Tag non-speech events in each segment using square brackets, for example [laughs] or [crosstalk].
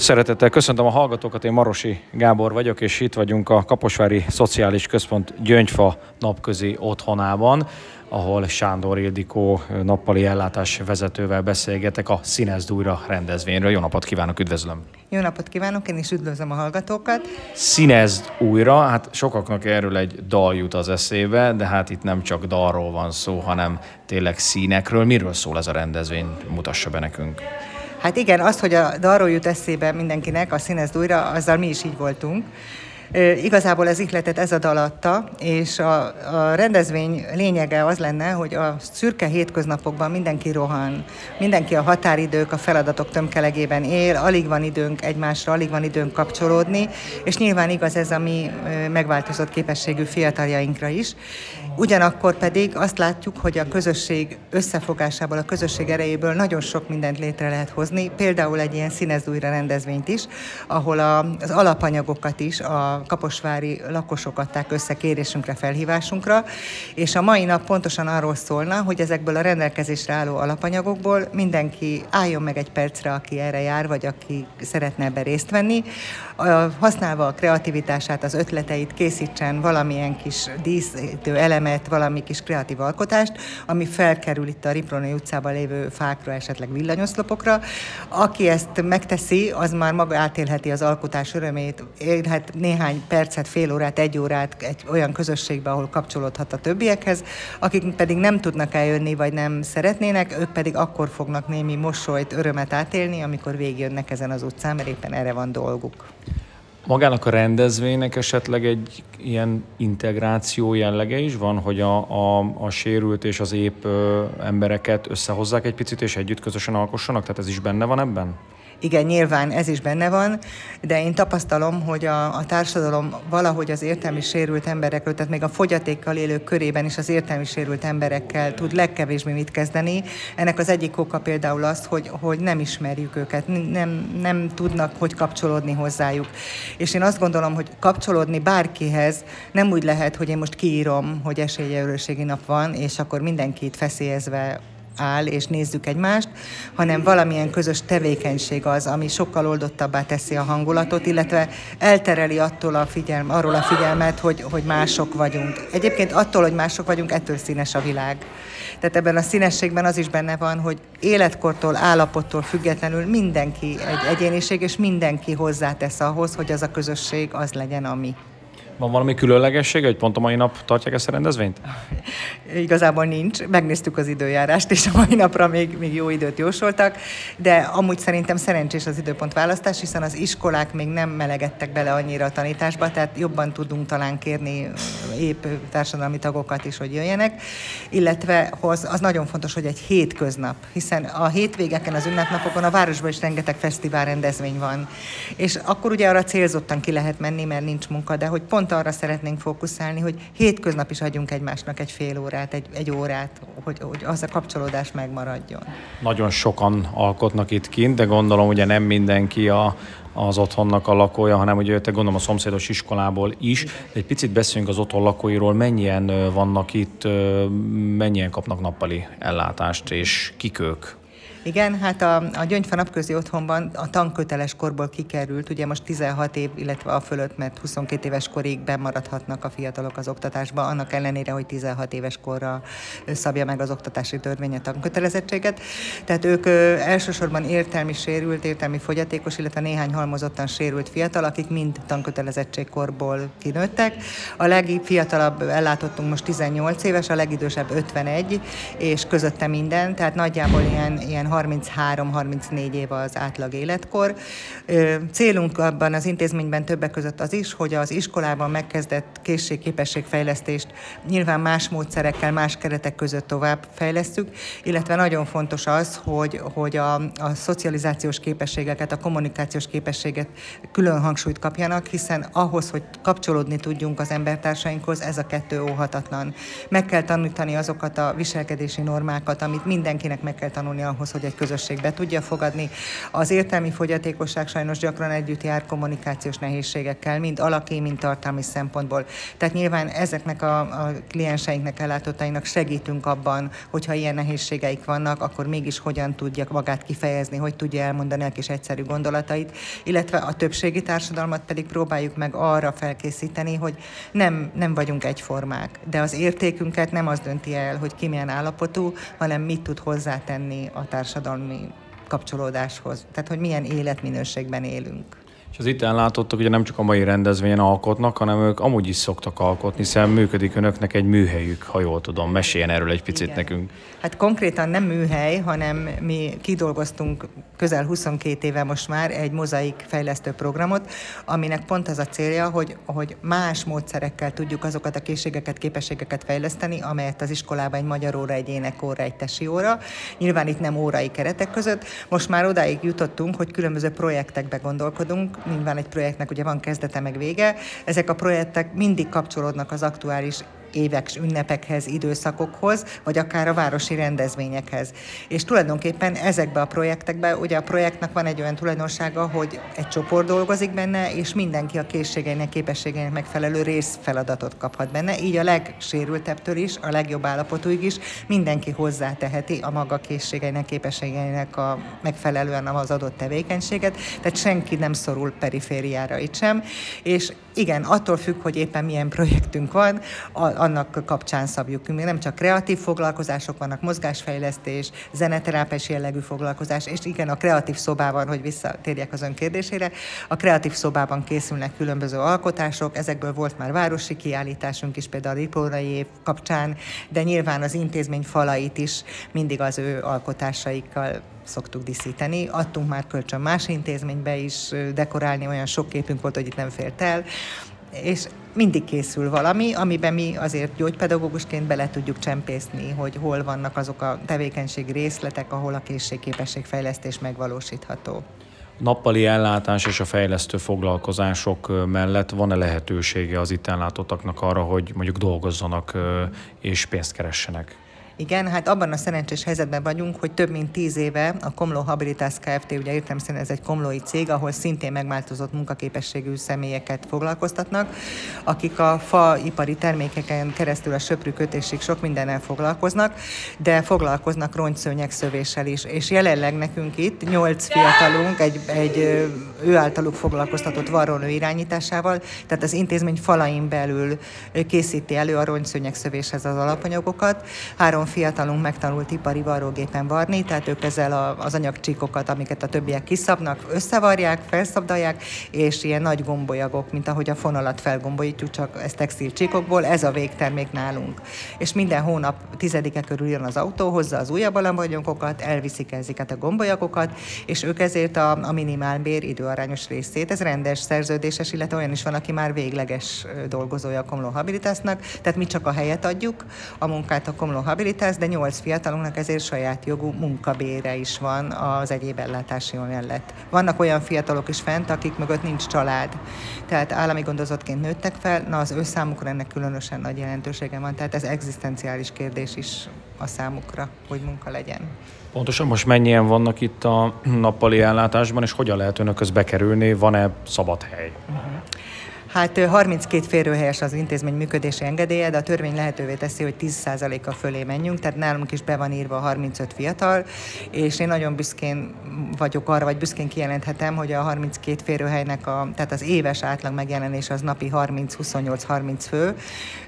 Szeretettel köszöntöm a hallgatókat, én Marosi Gábor vagyok, és itt vagyunk a Kaposvári Szociális Központ Gyöngyfa napközi otthonában, ahol Sándor Ildikó nappali ellátás vezetővel beszélgetek a Színezd újra rendezvényről. Jó napot kívánok, üdvözlöm! Jó napot kívánok, én is üdvözlöm a hallgatókat. Színezd újra, hát sokaknak erről egy dal jut az eszébe, de hát itt nem csak dalról van szó, hanem tényleg színekről. Miről szól ez a rendezvény? Mutassa be nekünk. Hát igen, az, hogy a dalról jut eszébe mindenkinek, a színezd újra, azzal mi is így voltunk. Igazából ez ihletet ez a dal adta, és a, a rendezvény lényege az lenne, hogy a szürke hétköznapokban mindenki rohan, mindenki a határidők, a feladatok tömkelegében él, alig van időnk egymásra, alig van időnk kapcsolódni, és nyilván igaz ez a mi megváltozott képességű fiataljainkra is. Ugyanakkor pedig azt látjuk, hogy a közösség összefogásából, a közösség erejéből nagyon sok mindent létre lehet hozni, például egy ilyen színezd újra rendezvényt is, ahol az alapanyagokat is a kaposvári lakosok adták össze kérésünkre, felhívásunkra, és a mai nap pontosan arról szólna, hogy ezekből a rendelkezésre álló alapanyagokból mindenki álljon meg egy percre, aki erre jár, vagy aki szeretne ebbe részt venni, használva a kreativitását, az ötleteit készítsen valamilyen kis díszítő elemet, valami kis kreatív alkotást, ami felkerül itt a Ripronai utcában lévő fákra, esetleg villanyoszlopokra. Aki ezt megteszi, az már maga átélheti az alkotás örömét, élhet néhány percet, fél órát, egy órát egy olyan közösségbe, ahol kapcsolódhat a többiekhez, akik pedig nem tudnak eljönni, vagy nem szeretnének, ők pedig akkor fognak némi mosolyt, örömet átélni, amikor végigjönnek ezen az utcán, mert éppen erre van dolguk. Magának a rendezvénynek esetleg egy ilyen integráció jellege is van, hogy a, a, a sérült és az épp embereket összehozzák egy picit, és együtt közösen alkossanak? Tehát ez is benne van ebben? Igen, nyilván ez is benne van, de én tapasztalom, hogy a, a társadalom valahogy az értelmi sérült emberekről, tehát még a fogyatékkal élők körében is az értelmi sérült emberekkel tud legkevésbé mit kezdeni. Ennek az egyik oka például az, hogy, hogy nem ismerjük őket, nem, nem tudnak, hogy kapcsolódni hozzájuk. És én azt gondolom, hogy kapcsolódni bárkihez nem úgy lehet, hogy én most kiírom, hogy esélyegyenlőségi nap van, és akkor mindenkit feszélyezve áll, és nézzük egymást, hanem valamilyen közös tevékenység az, ami sokkal oldottabbá teszi a hangulatot, illetve eltereli attól a figyelm, arról a figyelmet, hogy, hogy mások vagyunk. Egyébként attól, hogy mások vagyunk, ettől színes a világ. Tehát ebben a színességben az is benne van, hogy életkortól, állapottól függetlenül mindenki egy egyéniség, és mindenki hozzátesz ahhoz, hogy az a közösség az legyen, ami. Van valami különlegesség, hogy pont a mai nap tartják ezt a rendezvényt? [laughs] Igazából nincs. Megnéztük az időjárást, és a mai napra még, még jó időt jósoltak, de amúgy szerintem szerencsés az időpont választás, hiszen az iskolák még nem melegedtek bele annyira a tanításba, tehát jobban tudunk talán kérni épp társadalmi tagokat is, hogy jöjjenek, illetve az, az nagyon fontos, hogy egy hétköznap, hiszen a hétvégeken, az ünnepnapokon a városban is rengeteg fesztivál rendezvény van, és akkor ugye arra célzottan ki lehet menni, mert nincs munka, de hogy pont arra szeretnénk fókuszálni, hogy hétköznap is adjunk egymásnak egy fél órát, egy, egy órát, hogy, hogy az a kapcsolódás megmaradjon. Nagyon sokan alkotnak itt kint, de gondolom ugye nem mindenki a, az otthonnak a lakója, hanem ugye te gondolom a szomszédos iskolából is. Egy picit beszéljünk az otthon lakóiról, mennyien vannak itt, mennyien kapnak nappali ellátást, és kik ők? Igen, hát a, a Gyöngyfa napközi otthonban a tanköteles korból kikerült, ugye most 16 év, illetve a fölött, mert 22 éves korig bemaradhatnak a fiatalok az oktatásba, annak ellenére, hogy 16 éves korra szabja meg az oktatási törvény a tankötelezettséget. Tehát ők ö, elsősorban értelmi sérült, értelmi fogyatékos, illetve néhány halmozottan sérült fiatal, akik mind tankötelezettségkorból kinőttek. A legfiatalabb ellátottunk most 18 éves, a legidősebb 51, és közötte minden, tehát nagyjából ilyen, ilyen 33-34 év az átlag életkor. Célunk abban az intézményben többek között az is, hogy az iskolában megkezdett készségképességfejlesztést nyilván más módszerekkel, más keretek között tovább fejlesztjük, illetve nagyon fontos az, hogy, hogy a, a szocializációs képességeket, a kommunikációs képességet külön hangsúlyt kapjanak, hiszen ahhoz, hogy kapcsolódni tudjunk az embertársainkhoz, ez a kettő óhatatlan. Meg kell tanítani azokat a viselkedési normákat, amit mindenkinek meg kell tanulni ahhoz, hogy egy közösség be tudja fogadni. Az értelmi fogyatékosság sajnos gyakran együtt jár kommunikációs nehézségekkel, mind alaki, mind tartalmi szempontból. Tehát nyilván ezeknek a, a klienseinknek, ellátottainak segítünk abban, hogyha ilyen nehézségeik vannak, akkor mégis hogyan tudja magát kifejezni, hogy tudja elmondani a kis egyszerű gondolatait, illetve a többségi társadalmat pedig próbáljuk meg arra felkészíteni, hogy nem, nem vagyunk egyformák, de az értékünket nem az dönti el, hogy ki milyen állapotú, hanem mit tud hozzátenni a társadalmi kapcsolódáshoz. Tehát, hogy milyen életminőségben élünk. És az itt ellátottak ugye nem csak a mai rendezvényen alkotnak, hanem ők amúgy is szoktak alkotni, hiszen működik önöknek egy műhelyük, ha jól tudom. Meséljen erről egy picit Igen. nekünk. Hát konkrétan nem műhely, hanem mi kidolgoztunk közel 22 éve most már egy mozaik fejlesztő programot, aminek pont az a célja, hogy, hogy más módszerekkel tudjuk azokat a készségeket, képességeket fejleszteni, amelyet az iskolában egy magyar óra, egy énekóra, egy tesi óra. Nyilván itt nem órai keretek között. Most már odáig jutottunk, hogy különböző projektekbe gondolkodunk, nyilván egy projektnek ugye van kezdete meg vége, ezek a projektek mindig kapcsolódnak az aktuális évek, ünnepekhez, időszakokhoz, vagy akár a városi rendezvényekhez. És tulajdonképpen ezekbe a projektekbe, ugye a projektnek van egy olyan tulajdonsága, hogy egy csoport dolgozik benne, és mindenki a készségeinek, képességeinek megfelelő részfeladatot kaphat benne, így a legsérültebbtől is, a legjobb állapotúig is mindenki hozzáteheti a maga készségeinek, képességeinek a megfelelően az adott tevékenységet, tehát senki nem szorul perifériára itt sem, és igen, attól függ, hogy éppen milyen projektünk van, annak kapcsán szabjuk. Még nem csak kreatív foglalkozások vannak, mozgásfejlesztés, zeneterápes jellegű foglalkozás, és igen, a kreatív szobában, hogy visszatérjek az ön kérdésére, a kreatív szobában készülnek különböző alkotások, ezekből volt már városi kiállításunk is, például a diplórai év kapcsán, de nyilván az intézmény falait is mindig az ő alkotásaikkal szoktuk díszíteni. Adtunk már kölcsön más intézménybe is dekorálni, olyan sok képünk volt, hogy itt nem fért el és mindig készül valami, amiben mi azért gyógypedagógusként bele tudjuk csempészni, hogy hol vannak azok a tevékenység részletek, ahol a készségképességfejlesztés megvalósítható. Nappali ellátás és a fejlesztő foglalkozások mellett van-e lehetősége az itt ellátottaknak arra, hogy mondjuk dolgozzanak és pénzt keressenek? Igen, hát abban a szerencsés helyzetben vagyunk, hogy több mint tíz éve a Komló Habilitas Kft. ugye értem szerint ez egy komlói cég, ahol szintén megváltozott munkaképességű személyeket foglalkoztatnak, akik a faipari termékeken keresztül a söprű kötésig sok mindennel foglalkoznak, de foglalkoznak rongyszőnyek szövéssel is. És jelenleg nekünk itt nyolc fiatalunk egy, egy ő általuk foglalkoztatott varrónő irányításával, tehát az intézmény falain belül készíti elő a rongyszőnyek szövéshez az alapanyagokat. Három fiatalunk megtanult ipari varrógépen varni, tehát ők ezzel az anyagcsíkokat, amiket a többiek kiszabnak, összevarják, felszabdalják, és ilyen nagy gombolyagok, mint ahogy a fonalat felgombolítjuk, csak ez textil csíkokból, ez a végtermék nálunk. És minden hónap tizedike körül jön az autó, hozza az újabb alamagyagokat, elviszik ezeket a gombolyagokat, és ők ezért a, a minimálbér időarányos részét, ez rendes szerződéses, illetve olyan is van, aki már végleges dolgozója a Komló Habilitásnak, tehát mi csak a helyet adjuk, a munkát a Komló Habilitás mobilitást, de 8 fiatalunknak ezért saját jogú munkabére is van az egyéb ellátási mellett. Vannak olyan fiatalok is fent, akik mögött nincs család, tehát állami gondozottként nőttek fel, na az ő számukra ennek különösen nagy jelentősége van, tehát ez egzisztenciális kérdés is a számukra, hogy munka legyen. Pontosan most mennyien vannak itt a nappali ellátásban, és hogyan lehet önökhöz bekerülni, van-e szabad hely? Uh-huh. Hát 32 férőhelyes az intézmény működési engedélye, de a törvény lehetővé teszi, hogy 10%-a fölé menjünk, tehát nálunk is be van írva 35 fiatal, és én nagyon büszkén vagyok arra, vagy büszkén kijelenthetem, hogy a 32 férőhelynek, a, tehát az éves átlag megjelenés az napi 30-28-30 fő.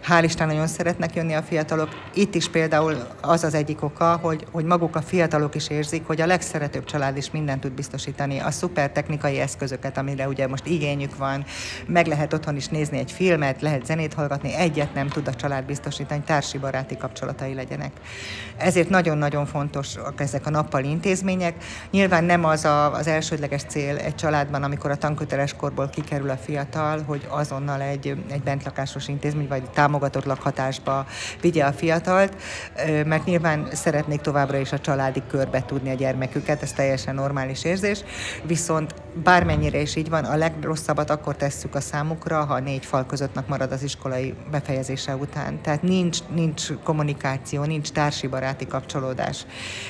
Hál' Isten nagyon szeretnek jönni a fiatalok. Itt is például az az egyik oka, hogy, hogy maguk a fiatalok is érzik, hogy a legszeretőbb család is mindent tud biztosítani. A szuper technikai eszközöket, amire ugye most igényük van, meg lehet lehet otthon is nézni egy filmet, lehet zenét hallgatni, egyet nem tud a család biztosítani, társi baráti kapcsolatai legyenek. Ezért nagyon-nagyon fontosak ezek a nappali intézmények. Nyilván nem az a, az elsődleges cél egy családban, amikor a tanköteles korból kikerül a fiatal, hogy azonnal egy, egy bentlakásos intézmény vagy támogatott lakhatásba vigye a fiatalt, mert nyilván szeretnék továbbra is a családi körbe tudni a gyermeküket, ez teljesen normális érzés, viszont bármennyire is így van, a legrosszabbat akkor tesszük a számukra, ha négy fal közöttnek marad az iskolai befejezése után. Tehát nincs, nincs kommunikáció, nincs társi baráti kapcsolódás.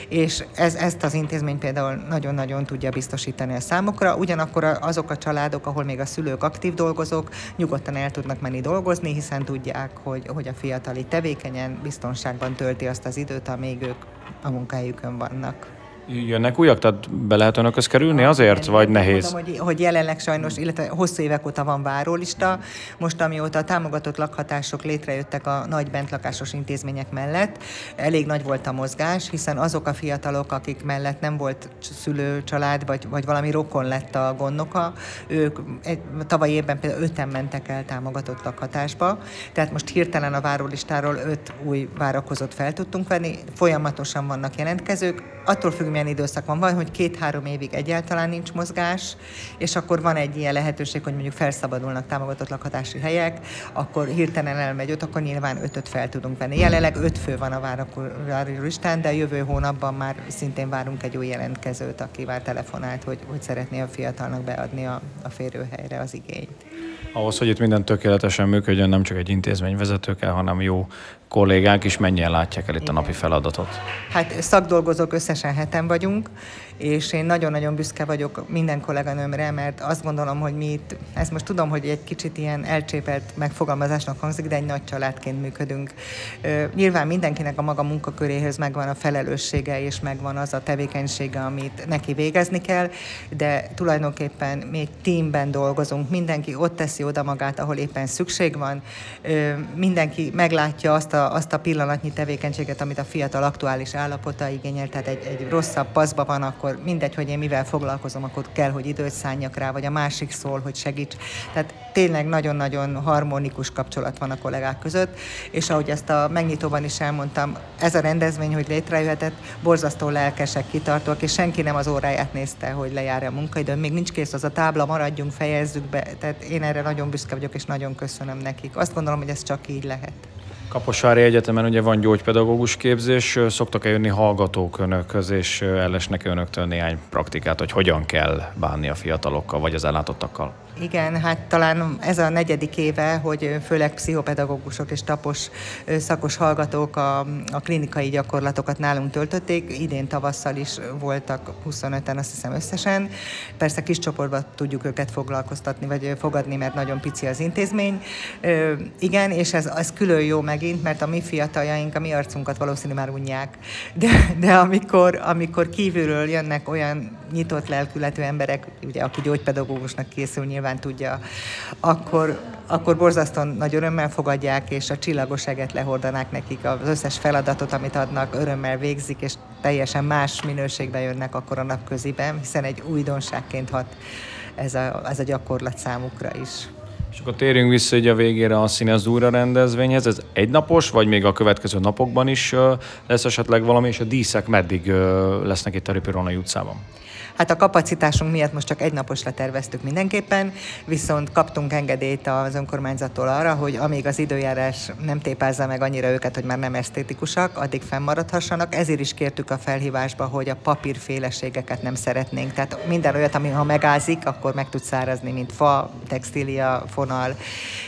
És ez, ezt az intézmény például nagyon-nagyon tudja biztosítani a számukra. Ugyanakkor azok a családok, ahol még a szülők aktív dolgozók, nyugodtan el tudnak menni dolgozni, hiszen tudják, hogy, hogy a fiatali tevékenyen, biztonságban tölti azt az időt, amíg ők a munkájukon vannak. Jönnek újak, tehát be lehet önökhöz kerülni azért, vagy nehéz? Mondom, hogy, hogy jelenleg sajnos, illetve hosszú évek óta van várólista. Most, amióta a támogatott lakhatások létrejöttek a nagy bentlakásos intézmények mellett, elég nagy volt a mozgás, hiszen azok a fiatalok, akik mellett nem volt szülő, család, vagy, vagy valami rokon lett a gondnoka, ők egy, tavaly évben például öten mentek el támogatott lakhatásba, tehát most hirtelen a várólistáról öt új várakozót fel tudtunk venni, folyamatosan vannak jelentkezők, attól függ, milyen időszak van. Van, hogy két-három évig egyáltalán nincs mozgás, és akkor van egy ilyen lehetőség, hogy mondjuk felszabadulnak támogatott lakhatási helyek, akkor hirtelen elmegy ott, akkor nyilván ötöt fel tudunk venni. Jelenleg öt fő van a várakozó listán, de jövő hónapban már szintén várunk egy új jelentkezőt, aki már telefonált, hogy, hogy szeretné a fiatalnak beadni a, a férőhelyre az igényt. Ahhoz, hogy itt minden tökéletesen működjön, nem csak egy intézmény vezető kell, hanem jó kollégák is mennyien látják el itt Igen. a napi feladatot? Hát szakdolgozók összesen heten vagyunk, és én nagyon-nagyon büszke vagyok minden kolléganőmre, mert azt gondolom, hogy mi itt, ezt most tudom, hogy egy kicsit ilyen elcsépelt megfogalmazásnak hangzik, de egy nagy családként működünk. Nyilván mindenkinek a maga munkaköréhez megvan a felelőssége, és megvan az a tevékenysége, amit neki végezni kell, de tulajdonképpen mi egy teamben dolgozunk, mindenki ott teszi oda magát, ahol éppen szükség van, mindenki meglátja azt a, azt a pillanatnyi tevékenységet, amit a fiatal aktuális állapota igényel, tehát egy, egy rosszabb paszba van, akkor mindegy, hogy én mivel foglalkozom, akkor kell, hogy időt szálljak rá, vagy a másik szól, hogy segíts. Tehát tényleg nagyon-nagyon harmonikus kapcsolat van a kollégák között, és ahogy ezt a megnyitóban is elmondtam, ez a rendezvény, hogy létrejöhetett, borzasztó lelkesek, kitartók, és senki nem az óráját nézte, hogy lejár a munkaidő. Még nincs kész az a tábla, maradjunk, fejezzük be. Tehát én erre nagyon büszke vagyok, és nagyon köszönöm nekik. Azt gondolom, hogy ez csak így lehet. Kaposvári Egyetemen ugye van gyógypedagógus képzés, szoktak-e jönni hallgatók önökhöz, és ellesnek önöktől néhány praktikát, hogy hogyan kell bánni a fiatalokkal, vagy az ellátottakkal? Igen, hát talán ez a negyedik éve, hogy főleg pszichopedagógusok és tapos szakos hallgatók a, a klinikai gyakorlatokat nálunk töltötték. Idén tavasszal is voltak 25-en, azt hiszem összesen. Persze kis csoportban tudjuk őket foglalkoztatni, vagy fogadni, mert nagyon pici az intézmény. Igen, és ez, ez külön jó megint, mert a mi fiataljaink a mi arcunkat valószínűleg már unják. De, de amikor, amikor kívülről jönnek olyan nyitott lelkületű emberek, ugye aki gyógypedagógusnak készül, nyilván tudja, akkor, akkor borzasztóan nagy örömmel fogadják, és a csillagos eget lehordanák nekik, az összes feladatot, amit adnak, örömmel végzik, és teljesen más minőségben jönnek akkor a napköziben, hiszen egy újdonságként hat ez a, ez a gyakorlat számukra is. És akkor térjünk vissza a végére a Színez Úra rendezvényhez. Ez egynapos, vagy még a következő napokban is lesz esetleg valami, és a díszek meddig lesznek itt a Ripironai utcában? Hát a kapacitásunk miatt most csak egy naposra terveztük mindenképpen, viszont kaptunk engedélyt az önkormányzattól arra, hogy amíg az időjárás nem tépázza meg annyira őket, hogy már nem esztétikusak, addig fennmaradhassanak. Ezért is kértük a felhívásba, hogy a papírféleségeket nem szeretnénk. Tehát minden olyat, ami ha megázik, akkor meg tud szárazni, mint fa, textília, fonal.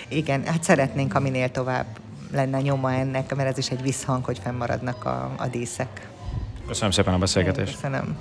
Igen, hát szeretnénk, minél tovább lenne nyoma ennek, mert ez is egy visszhang, hogy fennmaradnak a, a díszek. Köszönöm szépen a beszélgetést. Köszönöm.